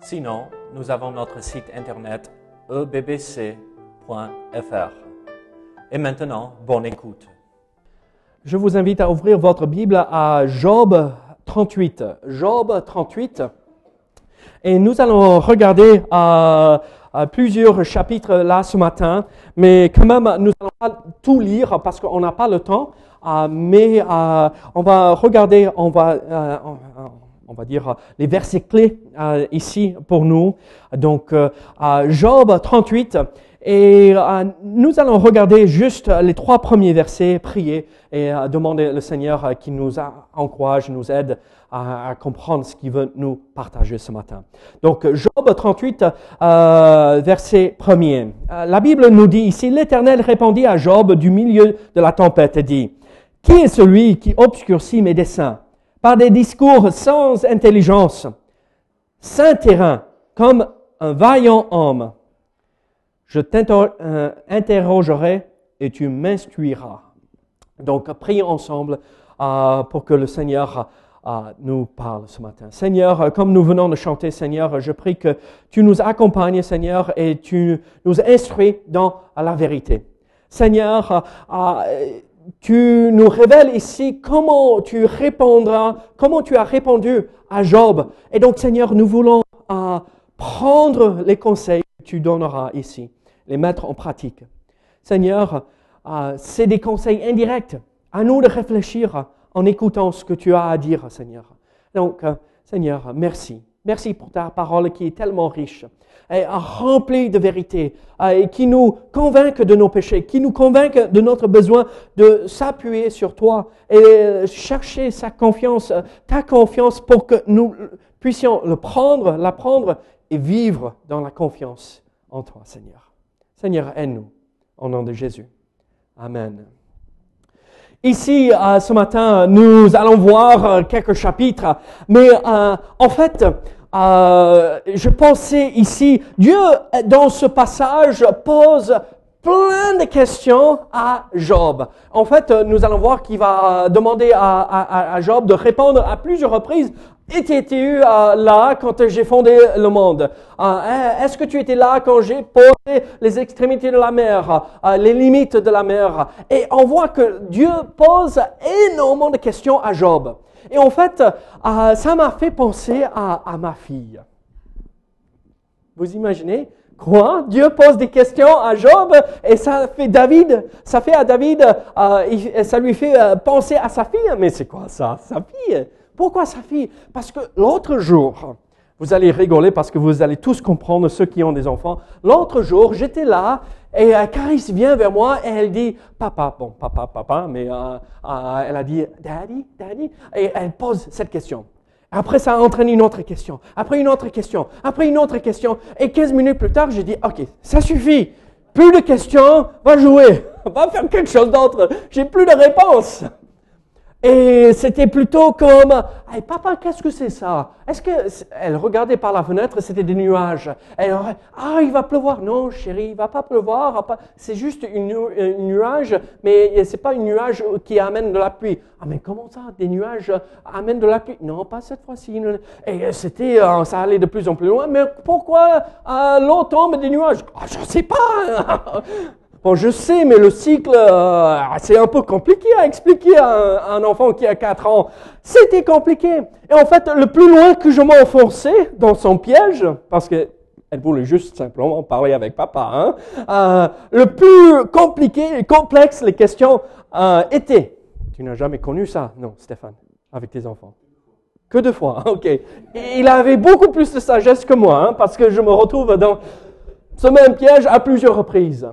Sinon, nous avons notre site internet ebbc.fr. Et maintenant, bonne écoute. Je vous invite à ouvrir votre Bible à Job 38. Job 38. Et nous allons regarder euh, euh, plusieurs chapitres là ce matin, mais quand même, nous allons pas tout lire parce qu'on n'a pas le temps. Euh, mais on va regarder, on va, on va dire les versets clés euh, ici pour nous. Donc, euh, à Job 38. Et euh, nous allons regarder juste les trois premiers versets, prier et euh, demander le Seigneur euh, qui nous a- encourage, nous aide à, à comprendre ce qu'il veut nous partager ce matin. Donc Job 38, euh, verset 1er. Euh, la Bible nous dit ici, l'Éternel répondit à Job du milieu de la tempête et dit, Qui est celui qui obscurcit mes desseins? Par des discours sans intelligence, saint terrain, comme un vaillant homme je t'interrogerai et tu m'instruiras. Donc, prions ensemble euh, pour que le Seigneur euh, nous parle ce matin. Seigneur, euh, comme nous venons de chanter, Seigneur, je prie que tu nous accompagnes, Seigneur, et tu nous instruis dans la vérité. Seigneur, euh, euh, tu nous révèles ici comment tu répondras, comment tu as répondu à Job. Et donc, Seigneur, nous voulons euh, prendre les conseils que tu donneras ici, les mettre en pratique. Seigneur, euh, c'est des conseils indirects. À nous de réfléchir en écoutant ce que tu as à dire, Seigneur. Donc, euh, Seigneur, merci. Merci pour ta parole qui est tellement riche remplie de vérité euh, et qui nous convainc de nos péchés, qui nous convainc de notre besoin de s'appuyer sur toi et euh, chercher sa confiance, ta confiance pour que nous puissions le prendre, l'apprendre et vivre dans la confiance en toi, Seigneur. Seigneur, aide-nous au nom de Jésus. Amen. Ici, euh, ce matin, nous allons voir quelques chapitres, mais en fait, euh, je pensais ici, Dieu, dans ce passage, pose plein de questions à Job. En fait, nous allons voir qu'il va demander à, à- Job de répondre à plusieurs reprises. Étais-tu euh, là quand j'ai fondé le monde? Euh, Est-ce que tu étais là quand j'ai posé les extrémités de la mer, les limites de la mer? Et on voit que Dieu pose énormément de questions à Job. Et en fait, euh, ça m'a fait penser à, ma fille. Vous imaginez Quoi? Dieu pose des questions à Job et ça fait David, ça fait à David, euh, ça lui fait euh, penser à sa fille. Mais c'est quoi ça? Sa fille? Pourquoi sa fille? Parce que l'autre jour, vous allez rigoler parce que vous allez tous comprendre, ceux qui ont des enfants. L'autre jour, j'étais là et euh, vient vers moi et elle dit, papa, bon, papa, papa, mais euh, euh, elle a dit, daddy, daddy, et elle pose cette question. Après, ça a entraîné une autre question. Après, une autre question. Après, une autre question. Et 15 minutes plus tard, j'ai dit, OK, ça suffit. Plus de questions, va jouer. Va faire quelque chose d'autre. J'ai plus de réponses. Et c'était plutôt comme, hey, papa, qu'est-ce que c'est ça? Est-ce que elle regardait par la fenêtre, c'était des nuages. Elle ah, il va pleuvoir. Non, chérie, il va pas pleuvoir. pas- C'est juste une, nu- un nuage, mais c'est pas un nuage qui amène de la pluie. Ah, mais comment ça Des nuages amènent de la pluie? Non, pas cette fois-ci. Et c'était, euh, ça allait de plus en plus loin. Mais pourquoi euh, l'eau tombe des nuages? Ah, Je sais pas. Bon, je sais, mais le cycle, euh, c'est un peu compliqué à expliquer à un, enfant qui a 4 ans. C'était compliqué. Et en fait, le plus loin que je m'enfonçais dans son piège, parce que elle voulait juste simplement parler avec papa, hein, euh, le plus compliqué et complexe les questions euh, étaient. Tu n'as jamais connu ça? Non, Stéphane, avec tes enfants. Que deux fois, ok. Et il avait beaucoup plus de sagesse que moi, hein, parce que je me retrouve dans ce même piège à plusieurs reprises.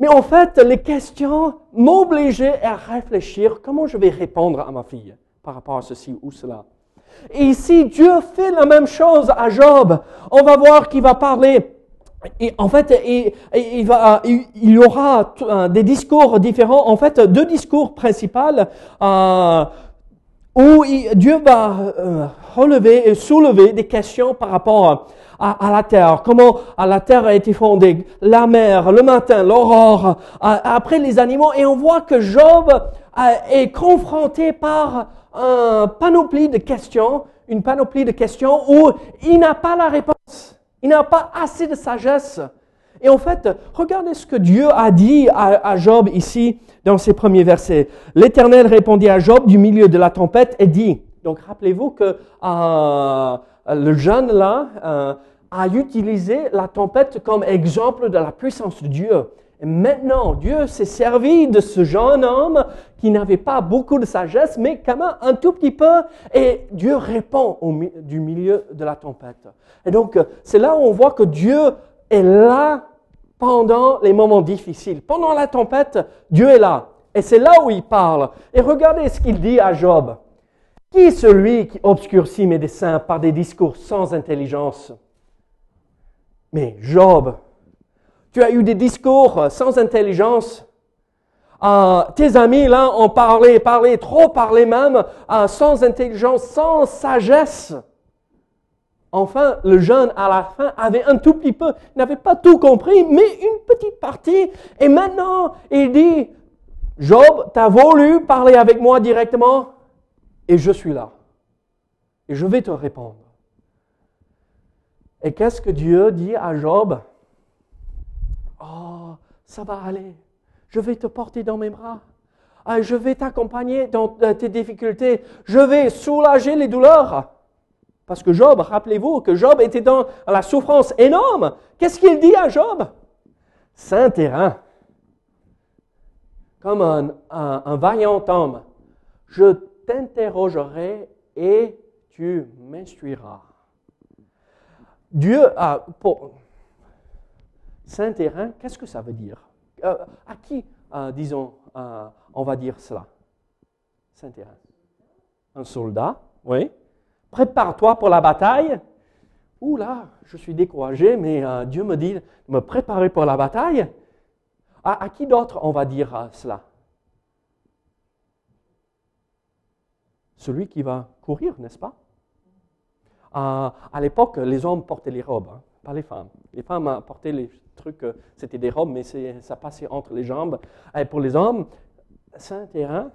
Mais en fait, les questions m'obligeaient à réfléchir comment je vais répondre à ma fille par rapport à ceci ou cela. Et ici, Dieu fait la même chose à Job. On va voir qu'il va parler. Et en fait, il, y aura des discours différents. En fait, deux discours principaux euh, où Dieu va euh, relever et soulever des questions par rapport à, la terre, comment la terre a été fondée, la mer, le matin, l'aurore, après les animaux, et on voit que Job est confronté par un panoplie de questions, une panoplie de questions où il n'a pas la réponse, il n'a pas assez de sagesse. Et en fait, regardez ce que Dieu a dit à, Job ici dans ses premiers versets. L'Éternel répondit à Job du milieu de la tempête et dit, donc rappelez-vous que euh, le jeune là, euh, a utilisé la tempête comme exemple de la puissance de Dieu. Et maintenant, Dieu s'est servi de ce jeune homme qui n'avait pas beaucoup de sagesse, mais quand même un tout petit peu, et Dieu répond au, du milieu de la tempête. Et donc, c'est là où on voit que Dieu est là pendant les moments difficiles. Pendant la tempête, Dieu est là. Et c'est là où il parle. Et regardez ce qu'il dit à Job. Qui est celui qui obscurcit mes desseins par des discours sans intelligence? Mais Job, tu as eu des discours sans intelligence? Euh, tes amis, là, ont parlé, parlé, trop parlé même, euh, sans intelligence, sans sagesse. Enfin, le jeune, à la fin, avait un tout petit peu, n'avait pas tout compris, mais une petite partie. Et maintenant, il dit, Job, tu as voulu parler avec moi directement, et je suis là. Et je vais te répondre. Et qu'est-ce que Dieu dit à Job? Oh, ça va aller. Je vais te porter dans mes bras. Ah, je vais t'accompagner dans tes difficultés. Je vais soulager les douleurs. Parce que Job, rappelez-vous que Job était dans la souffrance énorme. Qu'est-ce qu'il dit à Job? Saint terrain. Comme un, un vaillant homme. Je t'interrogerai et tu m'instruiras. Dieu a saint terrain, qu'est-ce que ça veut dire? Euh, À qui, euh, disons, euh, on va dire cela? Saint terrain. Un soldat, oui. Prépare-toi pour la bataille. Ouh là, je suis découragé, mais Dieu me dit de me préparer pour la bataille. À, qui d'autre on va dire cela? Celui qui va courir, n'est-ce pas? À l'époque, les hommes portaient les robes, hein, pas les femmes. Les femmes portaient les trucs, euh, c'était des robes, mais ça passait entre les jambes. Et pour les hommes, Saint-Terrain,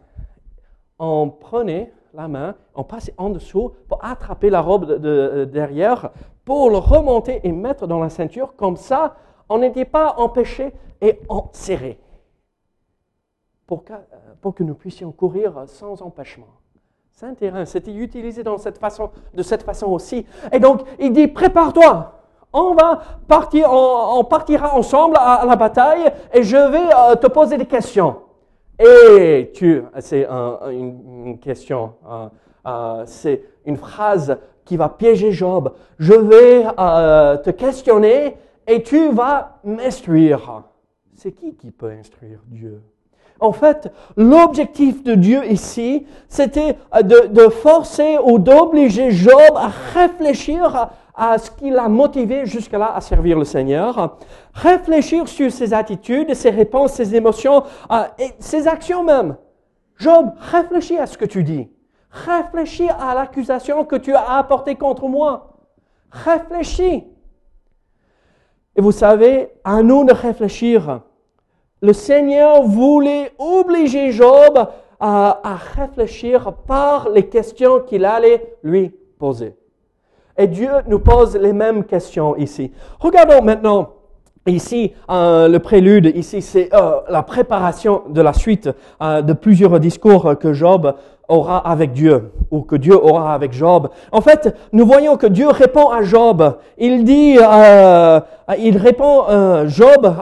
on prenait la main, on passait en dessous pour attraper la robe de, euh, derrière, pour le remonter et mettre dans la ceinture. Comme ça, on n'était pas empêché et on serrait pour que, euh, pour que nous puissions courir sans empêchement. Saint-Terrain, c'était utilisé de cette façon aussi? Et donc, il dit, prépare-toi. On va partir, on, partira ensemble à, la bataille et je vais euh, te poser des questions. Et tu, c'est une, question, euh, euh, c'est une phrase qui va piéger Job. Je vais te questionner et tu vas m'instruire. C'est qui qui peut instruire Dieu? En fait, l'objectif de Dieu ici, c'était de, forcer ou d'obliger Job à réfléchir à, ce qui l'a motivé jusque-là à servir le Seigneur, réfléchir sur ses attitudes, ses réponses, ses émotions, et ses actions même. Job, réfléchis à ce que tu dis. Réfléchis à l'accusation que tu as apportée contre moi. Réfléchis. Et vous savez, à nous de réfléchir le Seigneur voulait obliger Job à, réfléchir par les questions qu'il allait lui poser. Et Dieu nous pose les mêmes questions ici. Regardons maintenant Ici, euh, le prélude, ici, c'est euh, la préparation de la suite euh, de plusieurs discours que Job aura avec Dieu, ou que Dieu aura avec Job. En fait, nous voyons que Dieu répond à Job. Il dit, il répond Job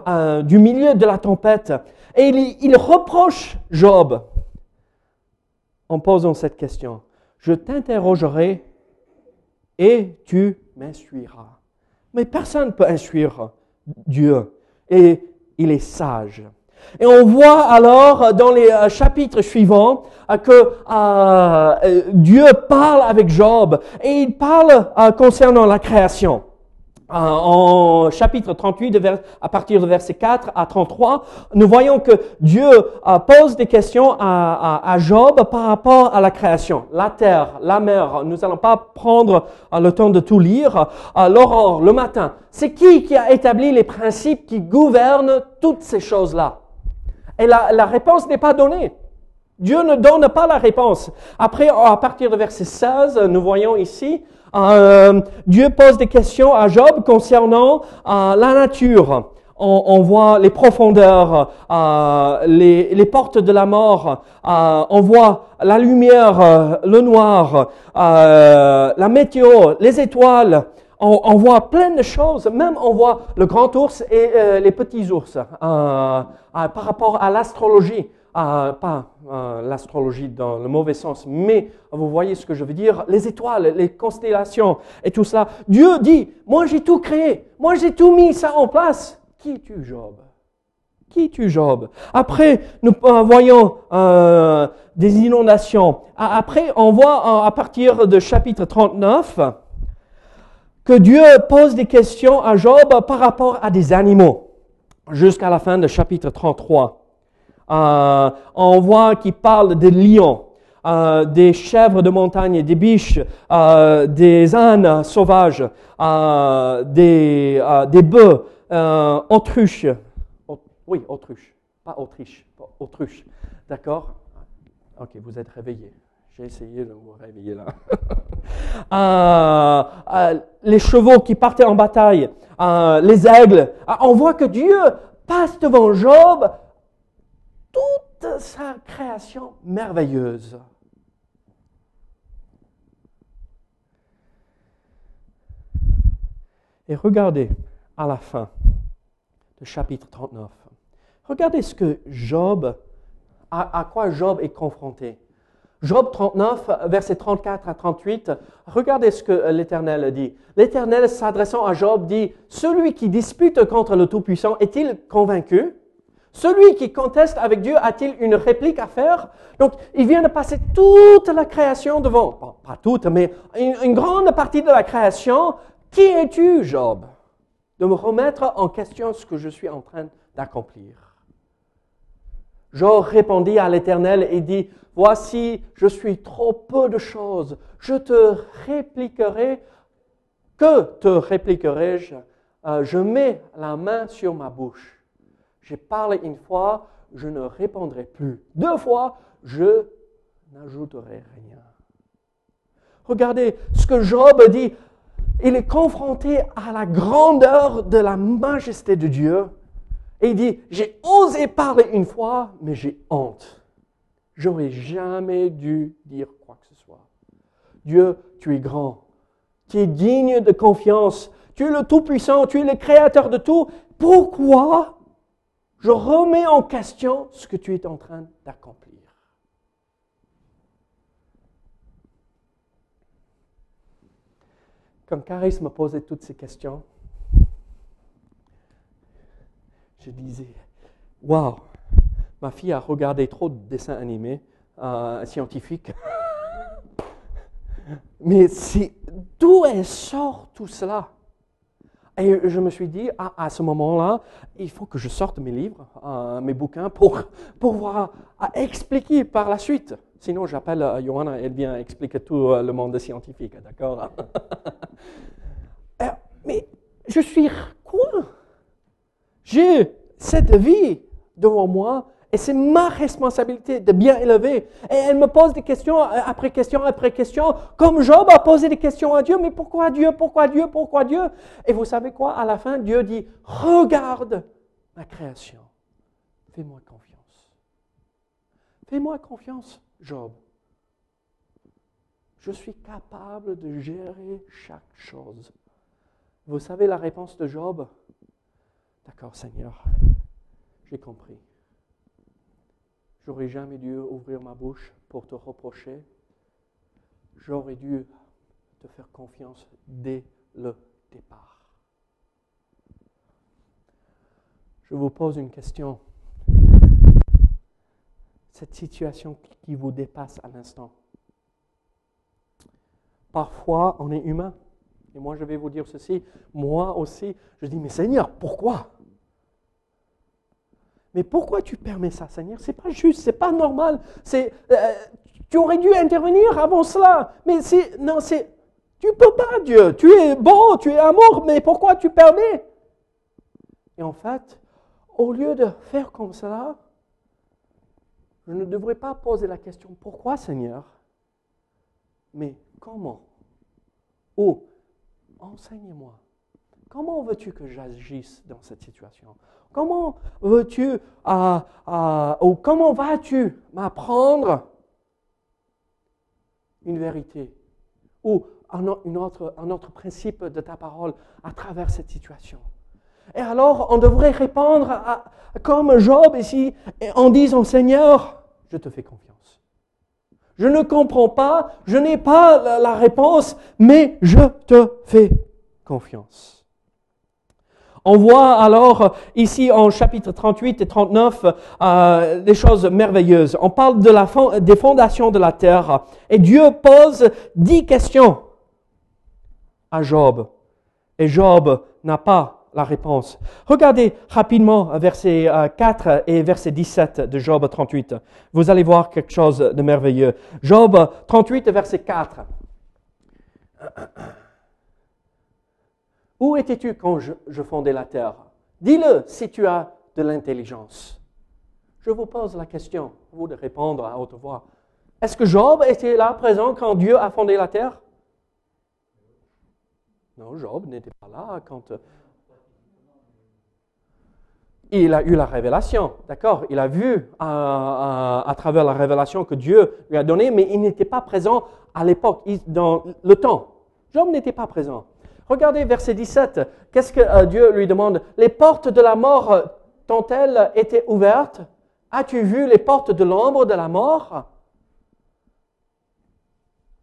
du milieu de la tempête, et il, il reproche Job en posant cette question. Je t'interrogerai et tu m'instruiras. Mais personne ne peut instruire Dieu et il est sage. Et on voit alors dans les euh, chapitres suivants euh, que euh, Dieu parle avec Job et il parle concernant la création. Euh, en chapitre 38, de vers- à partir de verset 4 à 33, nous voyons que Dieu euh, pose des questions à, Job par rapport à la création, la terre, la mer. Nous n'allons pas prendre euh, le temps de tout lire. L'aurore, le matin. C'est qui qui a établi les principes qui gouvernent toutes ces choses-là? Et la, la réponse n'est pas donnée. Dieu ne donne pas la réponse. Après, à partir de verset 16, nous voyons ici, euh, Dieu pose des questions à Job concernant euh, la nature. On, voit les profondeurs, euh, les, portes de la mort, on voit la lumière, le noir, la météo, les étoiles. On, voit plein de choses, même on voit le grand ours et les petits ours par rapport à l'astrologie. Euh, pas euh, l'astrologie dans le mauvais sens, mais vous voyez ce que je veux dire, les étoiles, les constellations et tout cela. Dieu dit, moi j'ai tout créé, moi j'ai tout mis ça en place. Qui es-tu, Job? Qui es-tu, Job? Après, nous euh, voyons des inondations. Après, on voit à partir de chapitre 39 que Dieu pose des questions à Job par rapport à des animaux, jusqu'à la fin de chapitre 33. Euh, on voit qu'il parle des lions, euh, des chèvres de montagne, des biches, euh, des ânes sauvages, euh, des, euh, des bœufs, euh, autruches. Au- oui, autruche, pas Autriche, autruche. D'accord? Ok, vous êtes réveillés. J'ai essayé de vous réveiller là. Euh, euh, les chevaux qui partaient en bataille, euh, les aigles. Ah, on voit que Dieu passe devant Job toute sa création merveilleuse. Et regardez à la fin du chapitre 39. Regardez ce que Job, à, à quoi Job est confronté. Job 39, versets 34 à 38, regardez ce que l'Éternel dit. L'Éternel, s'adressant à Job, dit, Celui qui dispute contre le Tout-Puissant est-il convaincu? Celui qui conteste avec Dieu a-t-il une réplique à faire? Donc, il vient de passer toute la création devant, bon, pas toute, mais une, une grande partie de la création. Qui es-tu, Job? De me remettre en question ce que je suis en train d'accomplir. Job répondit à l'Éternel et dit, Voici, je suis trop peu de choses. Je te répliquerai. Que te répliquerai-je? Euh, Je mets la main sur ma bouche. J'ai parlé une fois, je ne répondrai plus. Deux fois, je n'ajouterai rien. Regardez ce que Job dit. Il est confronté à la grandeur de la majesté de Dieu. Et il dit, j'ai osé parler une fois, mais j'ai honte. J'aurais jamais dû dire quoi que ce soit. Dieu, tu es grand. Tu es digne de confiance. Tu es le Tout-Puissant. Tu es le Créateur de tout. Pourquoi je remets en question ce que tu es en train d'accomplir Quand Caris me posait toutes ces questions, je disais, waouh, ma fille a regardé trop de dessins animés euh, scientifiques. Mais d'où elle sort tout cela? Et je me suis dit, à, à ce moment-là, il faut que je sorte mes livres, euh, mes bouquins, pour pouvoir expliquer par la suite. Sinon, j'appelle euh, Johanna, elle vient expliquer tout euh, le monde scientifique, d'accord? Euh, Mais je suis quoi? J'ai cette vie devant moi et c'est ma responsabilité de bien élever. Et elle me pose des questions euh, après question après question, comme Job a posé des questions à Dieu. Mais pourquoi Dieu Pourquoi Dieu Pourquoi Dieu? Et vous savez quoi? À la fin, Dieu dit Regarde ma création. Fais-moi confiance. Fais-moi confiance, Job. Je suis capable de gérer chaque chose. Vous savez la réponse de Job? D'accord, Seigneur, j'ai compris. J'aurais jamais dû ouvrir ma bouche pour te reprocher. J'aurais dû te faire confiance dès le départ. Je vous pose une question. cette situation qui vous dépasse à l'instant. Parfois, on est humain. Et moi, je vais vous dire ceci. Moi aussi, je dis, mais Seigneur, pourquoi? Mais pourquoi tu permets ça, Seigneur? C'est pas juste, c'est pas normal. C'est, euh, tu aurais dû intervenir avant cela. Mais c'est, non, c'est, tu peux pas, Dieu. Tu es bon, tu es amour, mais pourquoi tu permets? Et en fait, au lieu de faire comme cela, je ne devrais pas poser la question pourquoi, Seigneur, mais comment? Ou enseigne-moi. Comment veux-tu que j'agisse dans cette situation? Comment veux-tu ou comment vas-tu m'apprendre une vérité ou un autre, principe de ta parole à travers cette situation? Et alors, on devrait répondre comme Job ici en disant Seigneur, je te fais confiance. Je ne comprends pas, je n'ai pas la, réponse, mais je te fais confiance. On voit alors ici en chapitre 38 et 39 euh, des choses merveilleuses. On parle des fondations de la terre et Dieu pose dix questions à Job. Et Job n'a pas la réponse. Regardez rapidement verset 4 euh, et verset 17 de Job 38. Vous allez voir quelque chose de merveilleux. Job 38, verset 4. Où étais-tu quand je, fondais la terre? Dis-le si tu as de l'intelligence. Je vous pose la question, vous de répondre à haute voix. Est-ce que Job était là présent quand Dieu a fondé la terre? Non, Job n'était pas là quand il a eu la révélation, d'accord? Il a vu euh, euh, à travers la révélation que Dieu lui a donnée, mais il n'était pas présent à l'époque, dans le temps. Job n'était pas présent. Regardez verset 17. Qu'est-ce que euh, Dieu lui demande? Les portes de la mort t'ont-elles été ouvertes? As-tu vu les portes de l'ombre de la mort?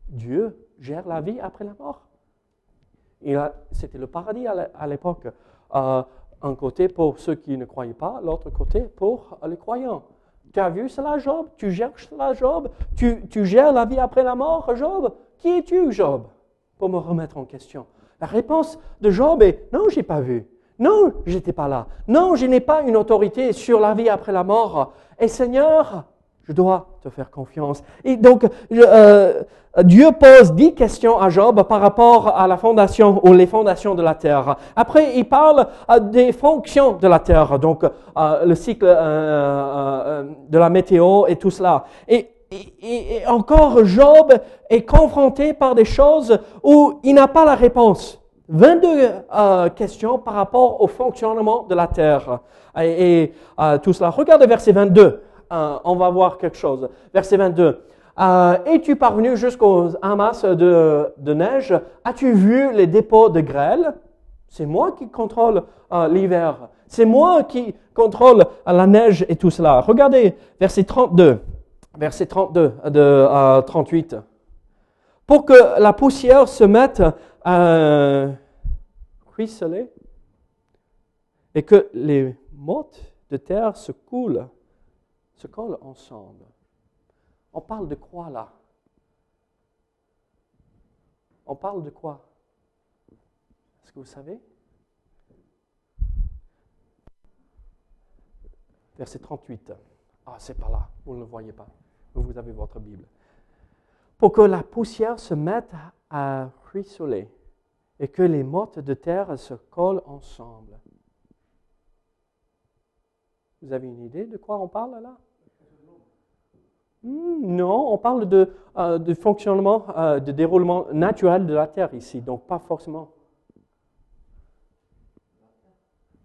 Dieu gère la vie après la mort. C'était le paradis à l'époque un côté pour ceux qui ne croyaient pas, l'autre côté pour les croyants. Tu as vu cela, Job? Tu gères cela, Job? Tu gères la vie après la mort, Job? Qui es-tu, Job? Pour me remettre en question. La réponse de Job est non, j'ai pas vu. Non, j'étais pas là. Non, je n'ai pas une autorité sur la vie après la mort. Et Seigneur, je dois te faire confiance. Et donc, euh, Dieu pose dix questions à Job par rapport à la fondation ou les fondations de la terre. Après, il parle euh, des fonctions de la terre, donc euh, le cycle de la météo et tout cela. Et, et, encore, Job est confronté par des choses où il n'a pas la réponse. 22 questions par rapport au fonctionnement de la terre et, et tout cela. Regardez verset 22. Euh, on va voir quelque chose. Verset 22. Euh, Es-tu parvenu jusqu'aux amas de, neige? As-tu vu les dépôts de grêle? C'est moi qui contrôle euh, l'hiver. C'est moi qui contrôle la neige et tout cela. Regardez, verset 32. Verset 32 de 38. Pour que la poussière se mette à ruisseler et que les mottes de terre se coulent se collent ensemble. On parle de quoi là? On parle de quoi? Est-ce que vous savez? Verset 38. Ah, c'est pas là, vous ne le voyez pas. Vous avez votre Bible. Pour que la poussière se mette à ruisseler et que les mottes de terre se collent ensemble. Vous avez une idée de quoi on parle là? Hmm, non, on parle de, euh, fonctionnement, euh, de déroulement naturel de la Terre ici, donc pas forcément.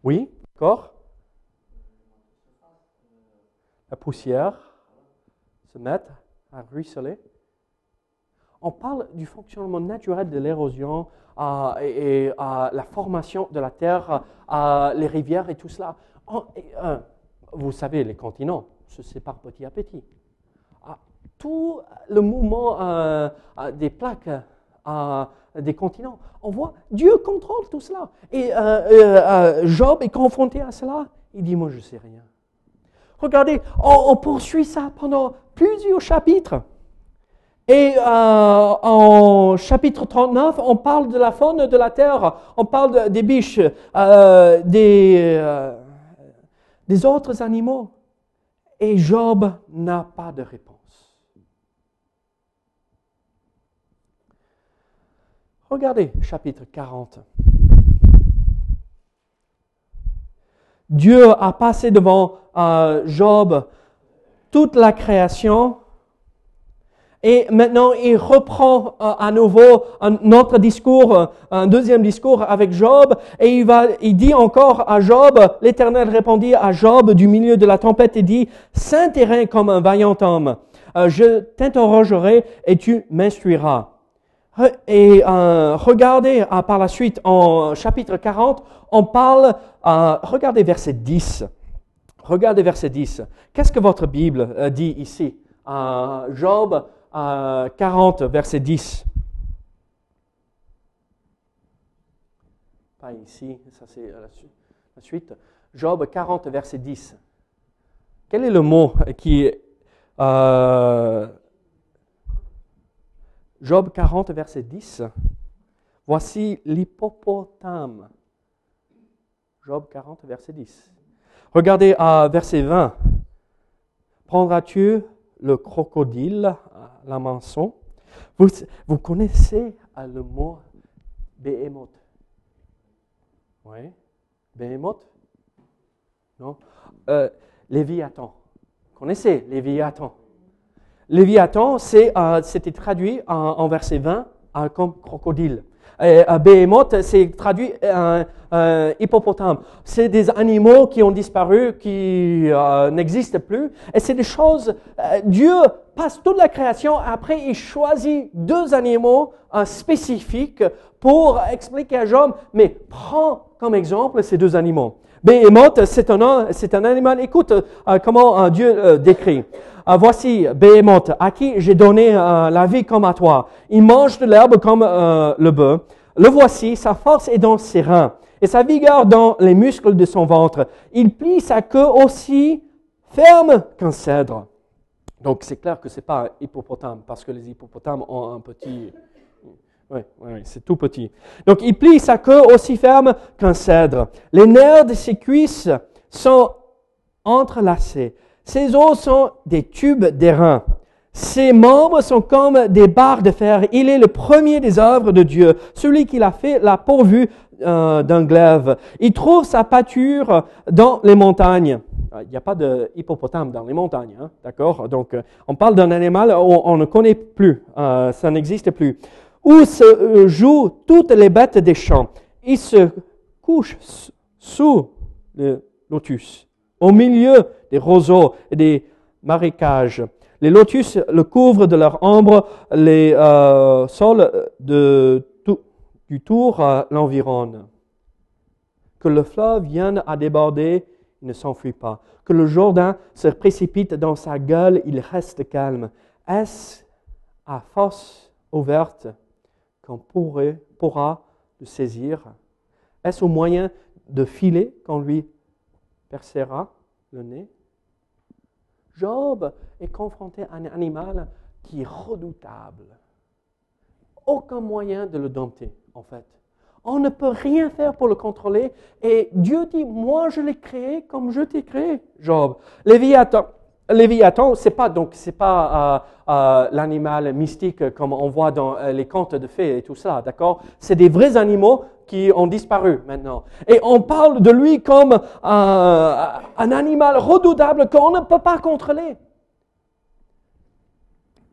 Oui, d'accord La poussière se met à ruisseler. On parle du fonctionnement naturel de l'érosion euh, et, la formation de la Terre, les rivières et tout cela. vous savez, les continents se séparent petit à petit tout le mouvement euh, euh, des plaques euh, des continents. On voit, Dieu contrôle tout cela. Et Job est confronté à cela. Il dit, moi je ne sais rien. Regardez, on, poursuit ça pendant plusieurs chapitres. Et euh, en chapitre 39, on parle de la faune de la terre, on parle des biches, euh, des, euh, des autres animaux. Et Job n'a pas de réponse. Regardez chapitre 40. Dieu a passé devant euh, Job toute la création. Et maintenant il reprend euh, à nouveau un autre discours, euh, un deuxième discours avec Job. Et il, va, il dit encore à Job, l'Éternel répondit à Job du milieu de la tempête et dit, Saint terrain comme un vaillant homme, je t'interrogerai et tu m'instruiras. Et euh, regardez euh, par la suite en chapitre 40, on parle, euh, regardez verset 10. Regardez verset 10. Qu'est-ce que votre Bible dit ici? Job 40, verset 10. Pas ici, ça c'est la suite. Job 40, verset 10. Quel est le mot qui Job 40, verset 10. Voici l'hippopotame. Job 40, verset 10. Regardez à verset 20. Prendras-tu le crocodile, la manson vous, vous connaissez le mot Behemoth Oui Behemoth Non euh, Léviathan. Connaissez Léviathan? Léviathan, euh, c'était traduit en, verset 20 euh, comme crocodile. Euh, Behemoth, c'est traduit un hippopotame. C'est des animaux qui ont disparu, qui n'existent plus. Et c'est des choses, Dieu passe toute la création, après il choisit deux animaux spécifiques pour expliquer à Job, mais prends comme exemple ces deux animaux. Behemoth, c'est un, c'est un animal, écoute comment Dieu décrit. Ah, voici Béhémoth, à qui j'ai donné euh, la vie comme à toi. Il mange de l'herbe comme euh, le bœuf. Le voici, sa force est dans ses reins et sa vigueur dans les muscles de son ventre. Il plie sa queue aussi ferme qu'un cèdre. Donc c'est clair que ce n'est pas un hippopotame parce que les hippopotames ont un petit... Oui, oui, c'est tout petit. Donc il plie sa queue aussi ferme qu'un cèdre. Les nerfs de ses cuisses sont entrelacés. Ses os sont des tubes d'airain. Ses membres sont comme des barres de fer. Il est le premier des œuvres de Dieu, celui qui l'a fait, l'a pourvu euh, d'un glaive. Il trouve sa pâture dans les montagnes. Euh, il n'y a pas de hippopotame dans les montagnes, hein, d'accord? Donc, euh, on parle d'un animal où on ne connaît plus, ça n'existe plus. Où se jouent toutes les bêtes des champs? Il se couche sous le lotus, au milieu des roseaux et des marécages. Les lotus le couvrent de leur ombre, les euh, sols du tour l'environnent. Que le fleuve vienne à déborder, il ne s'enfuit pas. Que le Jourdain se précipite dans sa gueule, il reste calme. Est-ce à force ouverte qu'on pourra le saisir? Est-ce au moyen de filer qu'on lui percera le nez Job est confronté à un animal qui est redoutable. Aucun moyen de le dompter, en fait. On ne peut rien faire pour le contrôler. Et Dieu dit, moi je l'ai créé comme je t'ai créé, Job. Léviathan, Léviathan, c'est pas donc c'est pas euh, euh, l'animal mystique comme on voit dans euh, les contes de fées et tout ça, d'accord? C'est des vrais animaux qui ont disparu maintenant. Et on parle de lui comme un, un animal redoutable qu'on ne peut pas contrôler.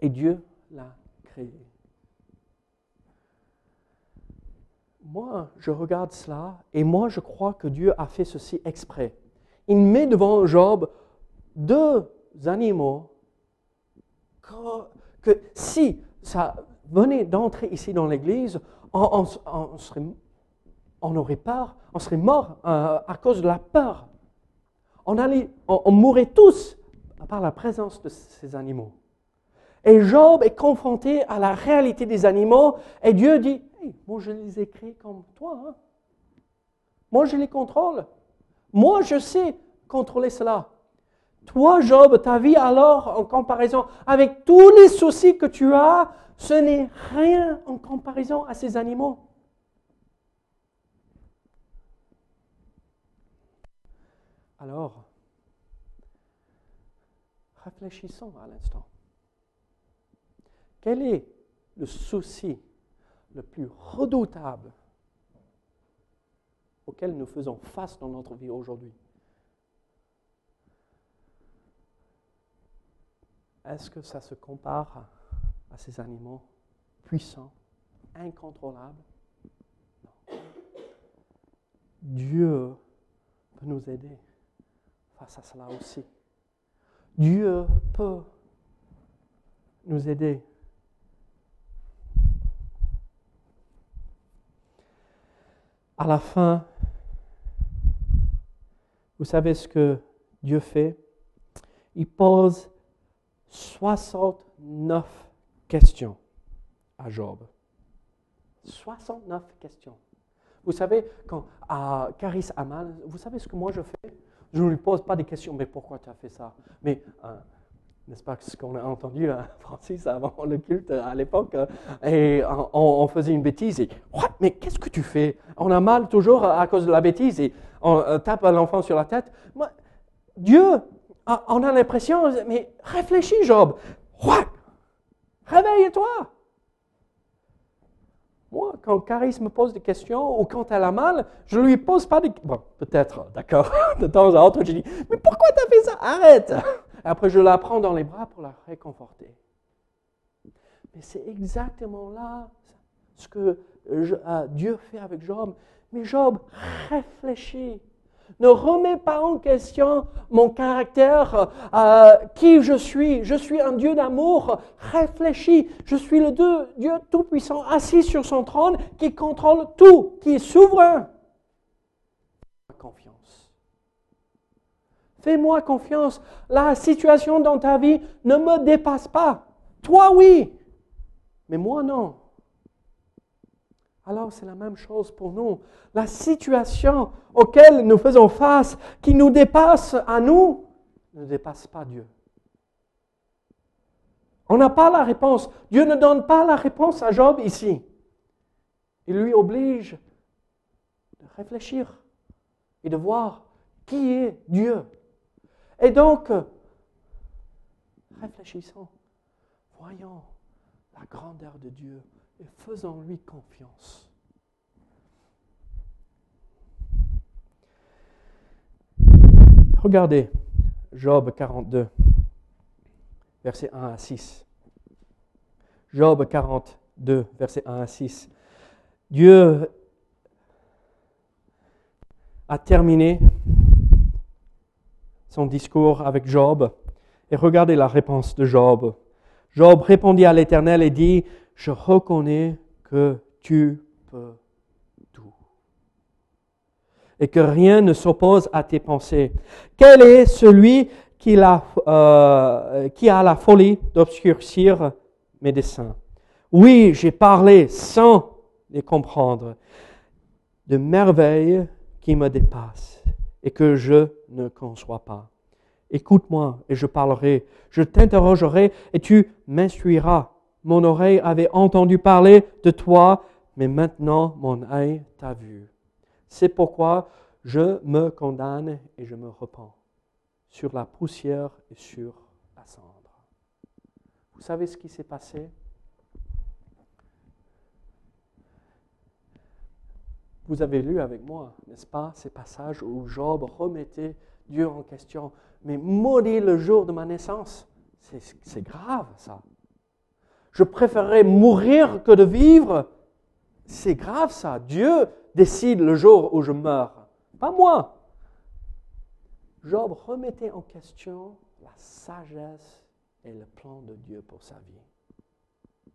Et Dieu l'a créé. Moi, je regarde cela et moi, je crois que Dieu a fait ceci exprès. Il met devant Job deux animaux que, si ça venait d'entrer ici dans l'Église, on, serait, on, aurait peur, on serait mort euh, à cause de la peur. On, allait, on, mourrait tous par la présence de ces animaux. Et Job est confronté à la réalité des animaux et Dieu dit, moi je les ai créés comme toi. Hein. Moi je les contrôle. Moi je sais contrôler cela. Toi, Job, ta vie alors, en comparaison avec tous les soucis que tu as, ce n'est rien en comparaison à ces animaux. Alors, réfléchissons à l'instant. Quel est le souci le plus redoutable auquel nous faisons face dans notre vie aujourd'hui? Est-ce que ça se compare à ces animaux puissants, incontrôlables? Dieu peut nous aider face à cela aussi. Dieu peut nous aider. À la fin, vous savez ce que Dieu fait? Il pose 69 questions à Job. 69 questions. Vous savez, quand à Caris Amal, vous savez ce que moi je fais? Je ne lui pose pas des questions, mais pourquoi tu as fait ça? Mais, euh, n'est-ce pas ce qu'on a entendu, hein, Francis, avant le culte à l'époque euh, Et on, faisait une bêtise et, mais qu'est-ce que tu fais? On a mal toujours à cause de la bêtise et on euh, tape l'enfant sur la tête. Moi, Dieu on a l'impression, mais réfléchis, Job. Réveille-toi. Moi, quand Caris me pose des questions ou quand elle a mal, je ne lui pose pas des Bon, peut-être, d'accord, de temps à autre, je dis Mais pourquoi tu as fait ça? Arrête Après, je la prends dans les bras pour la réconforter. Mais c'est exactement là ce que euh, Dieu fait avec Job. Mais Job, réfléchis. Ne remets pas en question mon caractère, euh, qui je suis. Je suis un Dieu d'amour. Réfléchis. Je suis le Dieu, Tout-Puissant, assis sur son trône, qui contrôle tout, qui est souverain. Confiance. Fais-moi confiance. La situation dans ta vie ne me dépasse pas. Toi, oui, mais moi, non. Alors c'est la même chose pour nous. La situation auquel nous faisons face, qui nous dépasse à nous, ne dépasse pas Dieu. On n'a pas la réponse. Dieu ne donne pas la réponse à Job ici. Il lui oblige de réfléchir et de voir qui est Dieu. Et donc, réfléchissons, voyons la grandeur de Dieu et faisons-lui confiance. Regardez Job 42, versets 1 à 6. Job 42, versets 1 à 6. Dieu a terminé son discours avec Job et regardez la réponse de Job. Job répondit à l'Éternel et dit, je reconnais que tu peux tout. Et que rien ne s'oppose à tes pensées. Quel est celui qui, a, euh, qui a la folie d'obscurcir mes desseins? Oui, j'ai parlé sans les comprendre. De merveilles qui me dépassent et que je ne conçois pas. Écoute-moi et je parlerai. Je t'interrogerai et tu m'instruiras. Mon oreille avait entendu parler de toi, mais maintenant mon œil t'a vu. C'est pourquoi je me condamne et je me repens sur la poussière et sur la cendre. Vous savez ce qui s'est passé? Vous avez lu avec moi, n'est-ce pas, ces passages où Job remettait Dieu en question. Mais maudit le jour de ma naissance. C'est grave, ça je préférerais mourir que de vivre. C'est grave ça. Dieu décide le jour où je meurs, pas moi. Job remettait en question la sagesse et le plan de Dieu pour sa vie.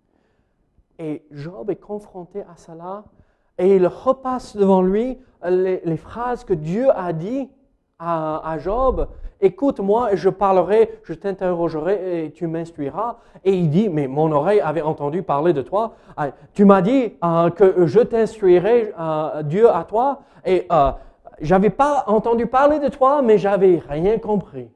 Et Job est confronté à cela et il repasse devant lui les, phrases que Dieu a dit à, Job écoute-moi je parlerai, je t'interrogerai et tu m'instruiras. Et il dit, mais mon oreille avait entendu parler de toi. Ah, tu m'as dit euh, que je t'instruirai, euh, Dieu, à toi. Et j'avais pas entendu parler de toi, mais j'avais rien compris.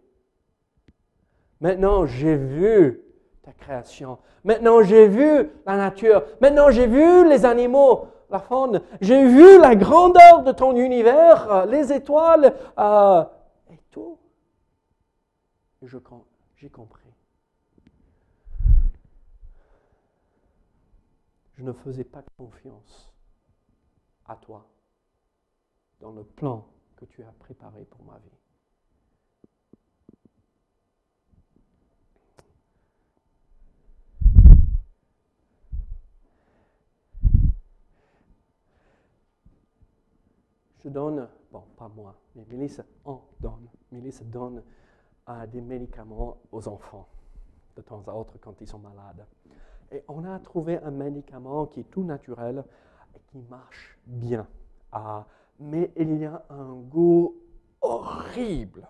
Maintenant, j'ai vu ta création. Maintenant, j'ai vu la nature. Maintenant, j'ai vu les animaux, la faune. J'ai vu la grandeur de ton univers, euh, les étoiles euh, et tout. Et j'ai compris. Je ne faisais pas confiance à toi dans le plan que tu as préparé pour ma vie. Je donne, bon, pas moi, mais Mélissa en donne. Mélissa donne euh, des médicaments aux enfants de temps à autre quand ils sont malades. Et on a trouvé un médicament qui est tout naturel et qui marche bien. Ah, mais il y a un goût horrible.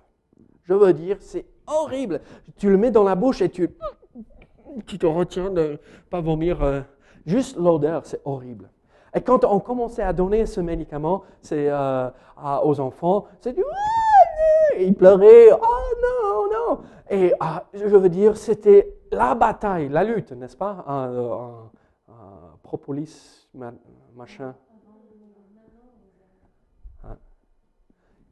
Je veux dire, c'est horrible. Tu le mets dans la bouche et tu, tu te retiens de ne pas vomir. Euh, juste l'odeur, c'est horrible. Et quand on commençait à donner ce médicament euh, aux enfants, c'est du ils pleuraient, oh non, non. Et ah, je veux dire, c'était la bataille, la lutte, n'est-ce pas? Un, propolis, machin. Hein?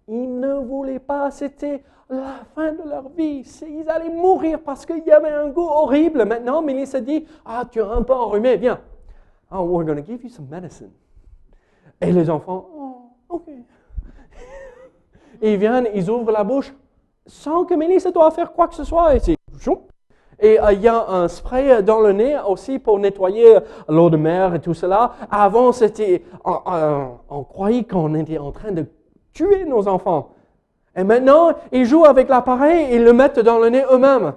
Ils ne voulaient pas, c'était la fin de leur vie. Ils allaient mourir parce qu'il y avait un goût horrible. Maintenant, Mélissa dit, ah, tu es un peu enrhumé, viens. Oh, we're going to give you some medicine. Et les enfants, oh, OK. ils viennent, ils ouvrent la bouche sans que Mélissa doit faire quoi que ce soit. Et et euh, il y a un spray dans le nez aussi pour nettoyer l'eau de mer et tout cela. Avant, c'était, on croyait qu'on était en train de tuer nos enfants. Et maintenant, ils jouent avec l'appareil, ils le mettent dans le nez eux-mêmes.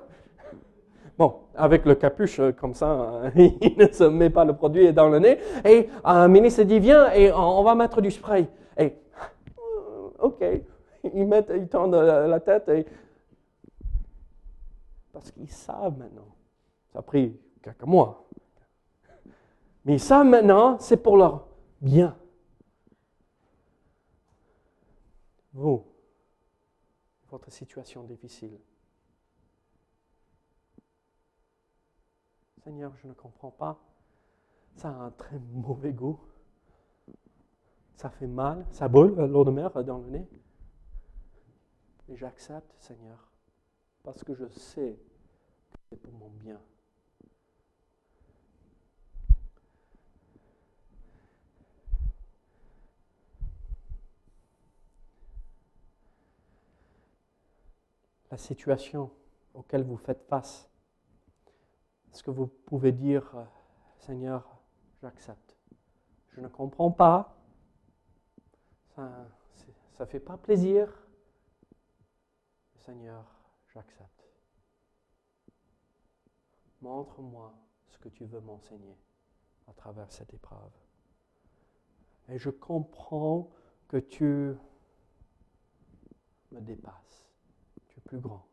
Avec le capuche euh, comme ça, il ne se met pas le produit dans le nez. Et un ministre dit, viens et on va mettre du spray. Et, euh, ok, ils, mettent, ils tendent la tête et, parce qu'ils savent maintenant. Ça a pris quelques mois. Mais ils savent maintenant, c'est pour leur bien. Vous, votre situation difficile. Seigneur, je ne comprends pas. Ça a un très mauvais goût. Ça fait mal, ça brûle l'eau de mer dans le nez. Et j'accepte, Seigneur, parce que je sais que c'est pour mon bien. La situation auquel vous faites face est-ce que vous pouvez dire, euh, Seigneur, j'accepte Je ne comprends pas. Ça ne fait pas plaisir. Seigneur, j'accepte. Montre-moi ce que tu veux m'enseigner à travers cette épreuve. Et je comprends que tu me dépasses. Tu es plus grand.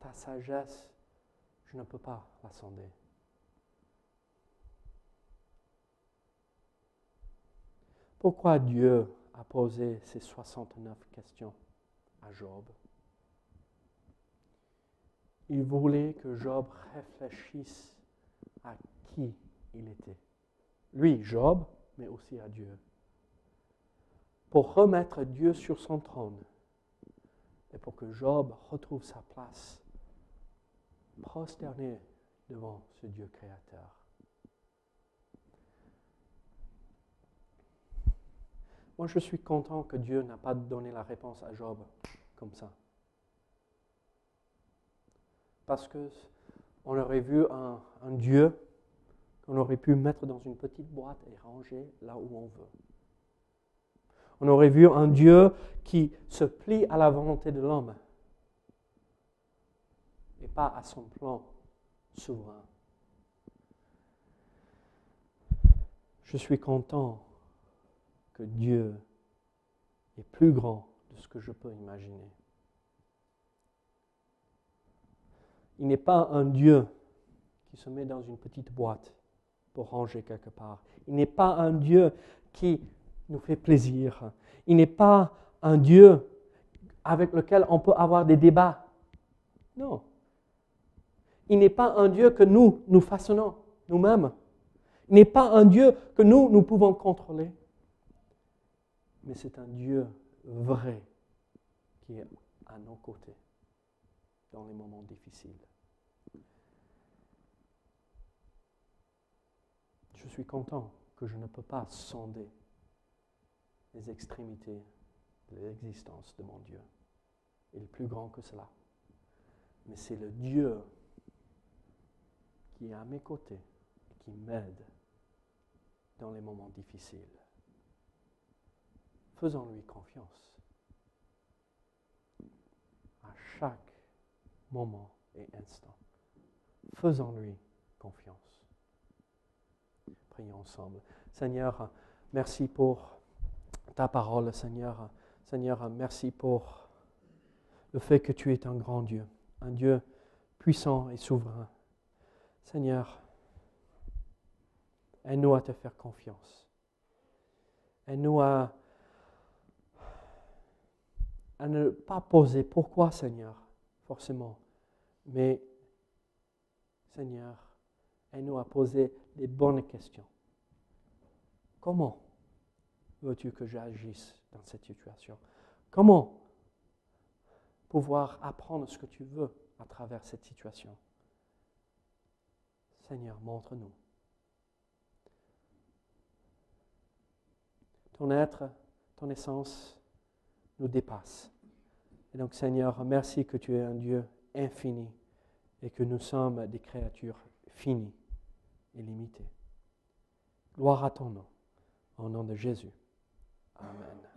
Ta sagesse je ne peux pas la sonder. Pourquoi Dieu a posé ces 69 questions à Job? Il voulait que Job réfléchisse à qui il était. Lui, Job, mais aussi à Dieu. Pour remettre Dieu sur son trône et pour que Job retrouve sa place prosterner devant ce Dieu créateur. Moi, je suis content que Dieu n'a pas donné la réponse à Job comme ça. Parce que on aurait vu un, Dieu qu'on aurait pu mettre dans une petite boîte et ranger là où on veut. On aurait vu un Dieu qui se plie à la volonté de l'homme pas à son plan souverain. Je suis content que Dieu est plus grand de ce que je peux imaginer. Il n'est pas un Dieu qui se met dans une petite boîte pour ranger quelque part. Il n'est pas un Dieu qui nous fait plaisir. Il n'est pas un Dieu avec lequel on peut avoir des débats Non. Il n'est pas un Dieu que nous, nous façonnons nous-mêmes. Il n'est pas un Dieu que nous, nous pouvons contrôler. Mais c'est un Dieu vrai qui est à nos côtés dans les moments difficiles. Je suis content que je ne peux pas sonder les extrémités de l'existence de mon Dieu. Il est plus grand que cela. Mais c'est le Dieu qui est à mes côtés qui m'aide dans les moments difficiles. Faisons-lui confiance à chaque moment et instant. Faisons-lui confiance. Prions ensemble. Seigneur, merci pour ta parole, Seigneur. Seigneur, merci pour le fait que tu es un grand Dieu, un Dieu puissant et souverain. Seigneur, aide-nous à te faire confiance. Aide-nous à, ne pas poser pourquoi, Seigneur, forcément, mais Seigneur, aide-nous à poser les bonnes questions. Comment veux-tu que j'agisse dans cette situation? Comment pouvoir apprendre ce que tu veux à travers cette situation? Seigneur, montre-nous. Ton être, ton essence nous dépasse. Et donc, Seigneur, merci que tu es un Dieu infini et que nous sommes des créatures finies et limitées. Gloire à ton nom, au nom de Jésus. Amen.